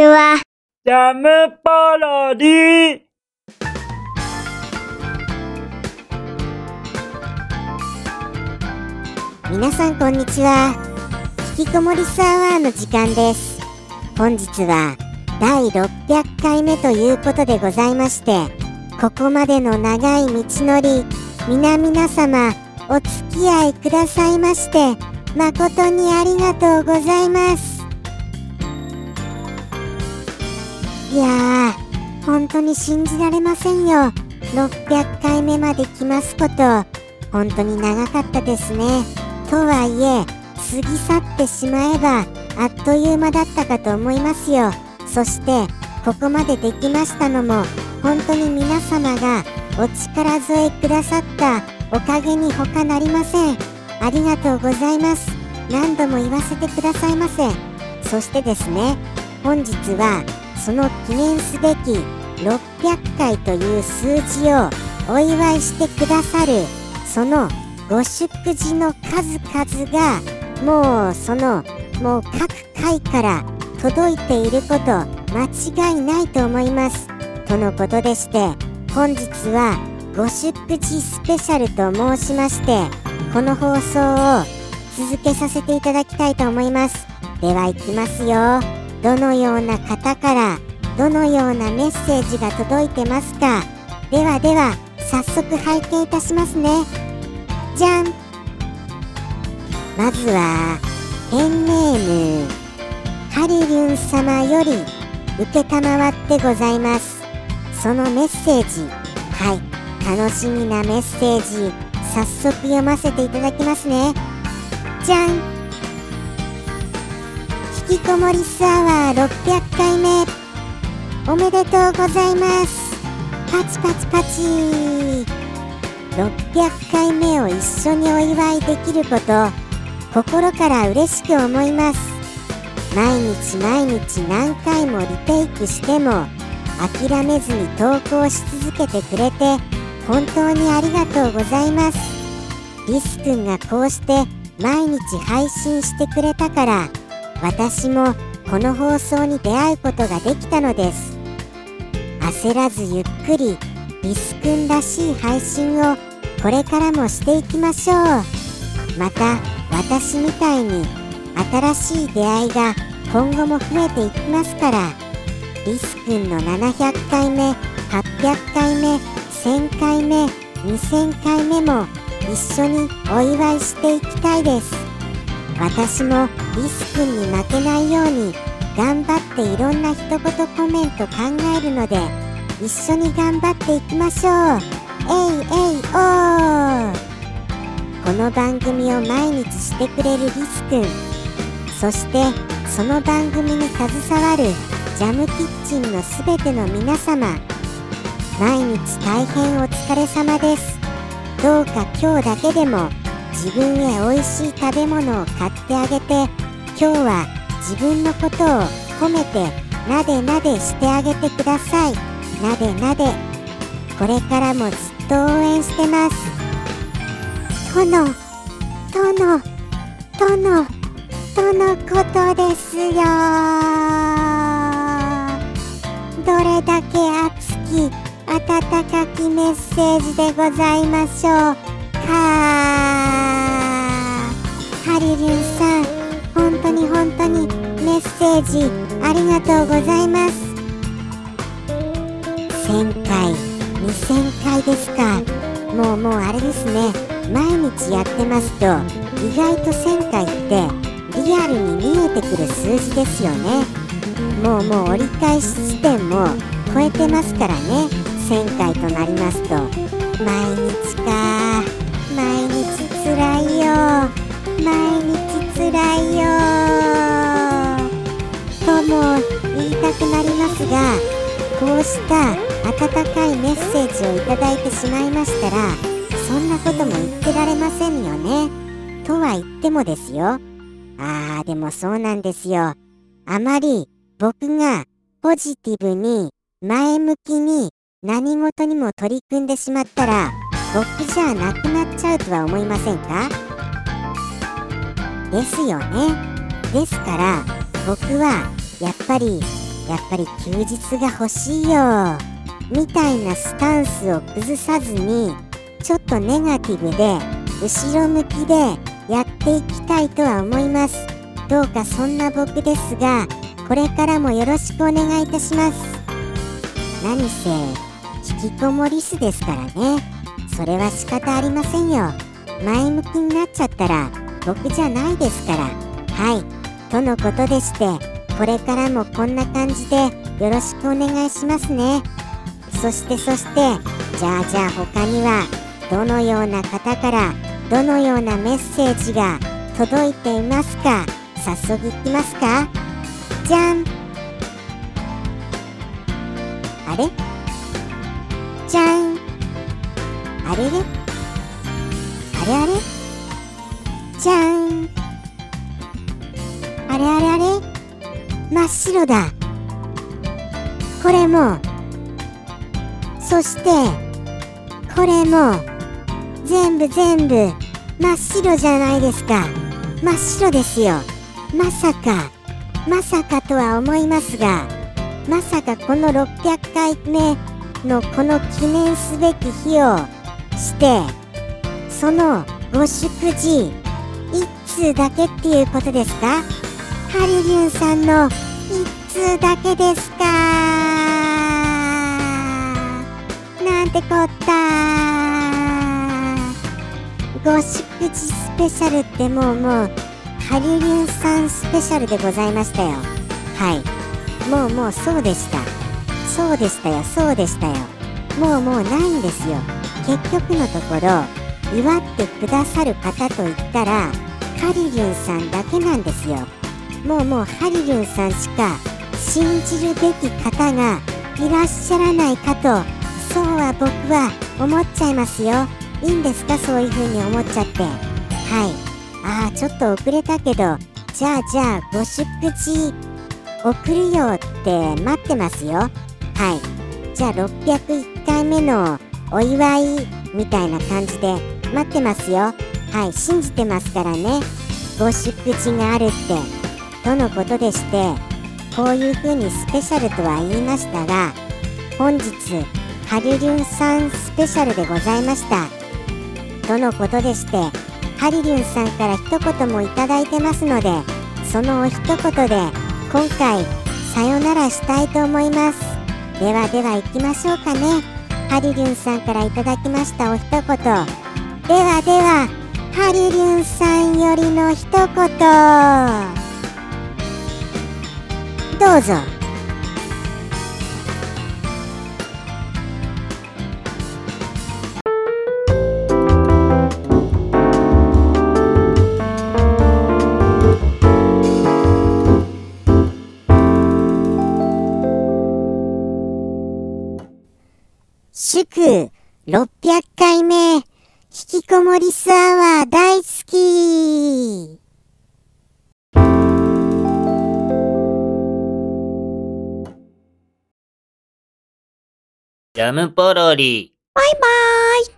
ちは。ジャムパロディ。皆さんこんにちは。引きこもりサーワーの時間です。本日は第600回目ということでございましてここまでの長い道のり皆々様お付き合いくださいまして誠にありがとうございますいやー本当に信じられませんよ。600回目まで来ますこと。本当に長かったですね。とはいえ過ぎ去ってしまえばあっという間だったかと思いますよ。そしてここまでできましたのも本当に皆様がお力添えくださったおかげに他なりません。ありがとうございます。何度も言わせてくださいませ。そしてですね本日はその記念すべき600回という数字をお祝いしてくださるそのご祝辞の数々がもうそのもう各回から届いていること間違いないと思います。とのことでして本日はご祝辞スペシャルと申しましてこの放送を続けさせていただきたいと思います。では行きますよ。どのような方からどのようなメッセージが届いてますか？ではでは早速拝見いたしますね。じゃん。まずはペンネームハリリュン様より承ってございます。そのメッセージはい。楽しみなメッセージ早速読ませていただきますね。じゃん。きこもりスアワー600回目。おめでとうございます。パチパチパチ。600回目を一緒にお祝いできること心から嬉しく思います。毎日毎日何回もリテイクしても諦めずに投稿し続けてくれて本当にありがとうございます。リスくんがこうして毎日配信してくれたから私もこの放送に出会うことができたのです。焦らずゆっくりリスくんらしい配信をこれからもしていきましょう。また私みたいに新しい出会いが今後も増えていきますから。リスくんの700回目800回目1000回目2000回目も一緒にお祝いしていきたいです。私もリスくんに負けないように頑張っていろんな一言コメント考えるので一緒に頑張っていきましょう。えいえいおー。この番組を毎日してくれるリスくんそしてその番組に携わるジャムキッチンのすべての皆様毎日大変お疲れ様です。どうか今日だけでも自分へ美味しい食べ物を買ってあげて今日は自分のことを褒めてなでなでしてあげてください。なでなでこれからもずっと応援してます。殿殿殿とのことですよ。どれだけ熱き温かきメッセージでございましょうか。リリュンさん本当に本当にメッセージありがとうございます。1000回2000回ですか。もうもうあれですね。毎日やってますと意外と1000回ってリアルに見えてくる数字ですよね。もうもう折り返し地点も超えてますからね。1000回となりますと。毎日か。毎日つらい。毎日つらいよ。とも言いたくなりますがこうした温かいメッセージをいただいてしまいましたらそんなことも言ってられませんよね。とは言ってもですよ。ああ、でもそうなんですよ。あまり僕がポジティブに前向きに何事にも取り組んでしまったら僕じゃなくなっちゃうとは思いませんか？ですよね。ですから僕はやっぱりやっぱり休日が欲しいよみたいなスタンスを崩さずにちょっとネガティブで後ろ向きでやっていきたいとは思います。どうかそんな僕ですがこれからもよろしくお願いいたします。何せ引きこもりすですからね。それは仕方ありませんよ。前向きになっちゃったら僕じゃないですから。はい。とのことでしてこれからもこんな感じでよろしくお願いしますね。そしてそしてじゃあじゃあ他にはどのような方からどのようなメッセージが届いていますか早速いきますか。じゃん。あれ？じゃん。あれれ？あれあれ？じゃん。あれあれあれ。真っ白だ。これも。そしてこれも。全部全部。真っ白じゃないですか。真っ白ですよ。まさか。まさかとは思いますが。まさかこの600回目のこの記念すべき日をしてそのご祝辞。通だけっていうことですか？ハリリュンさんの一通だけですか？なんてこった？ご祝辞スペシャルってもうもうハリリュンさんスペシャルでございましたよ。はい。もうもうそうでした。そうでしたよ。そうでしたよ。もうもうないんですよ。結局のところ祝ってくださる方といったらハリリュンさんだけなんですよ。もうもうハリリュンさんしか信じるべき方がいらっしゃらないかとそうは僕は思っちゃいますよ。いいんですか？そういう風に思っちゃって。はい。ああちょっと遅れたけどじゃあじゃあご祝辞送るよって待ってますよ。はい。じゃあ601回目のお祝いみたいな感じで待ってますよ。はい信じてますからね。ご祝辞があるってとのことでしてこういう風にスペシャルとは言いましたが本日ハリリュンさんスペシャルでございました。とのことでしてハリリュンさんから一言もいただいてますのでそのお一言で今回さよならしたいと思います。ではでは行きましょうかね。ハリリュンさんからいただきましたお一言。ではでは。ハリリュンさんよりの一言。どうぞ。祝600回目。引きこもりスアワー大好きジャムポロリ。バイバーイ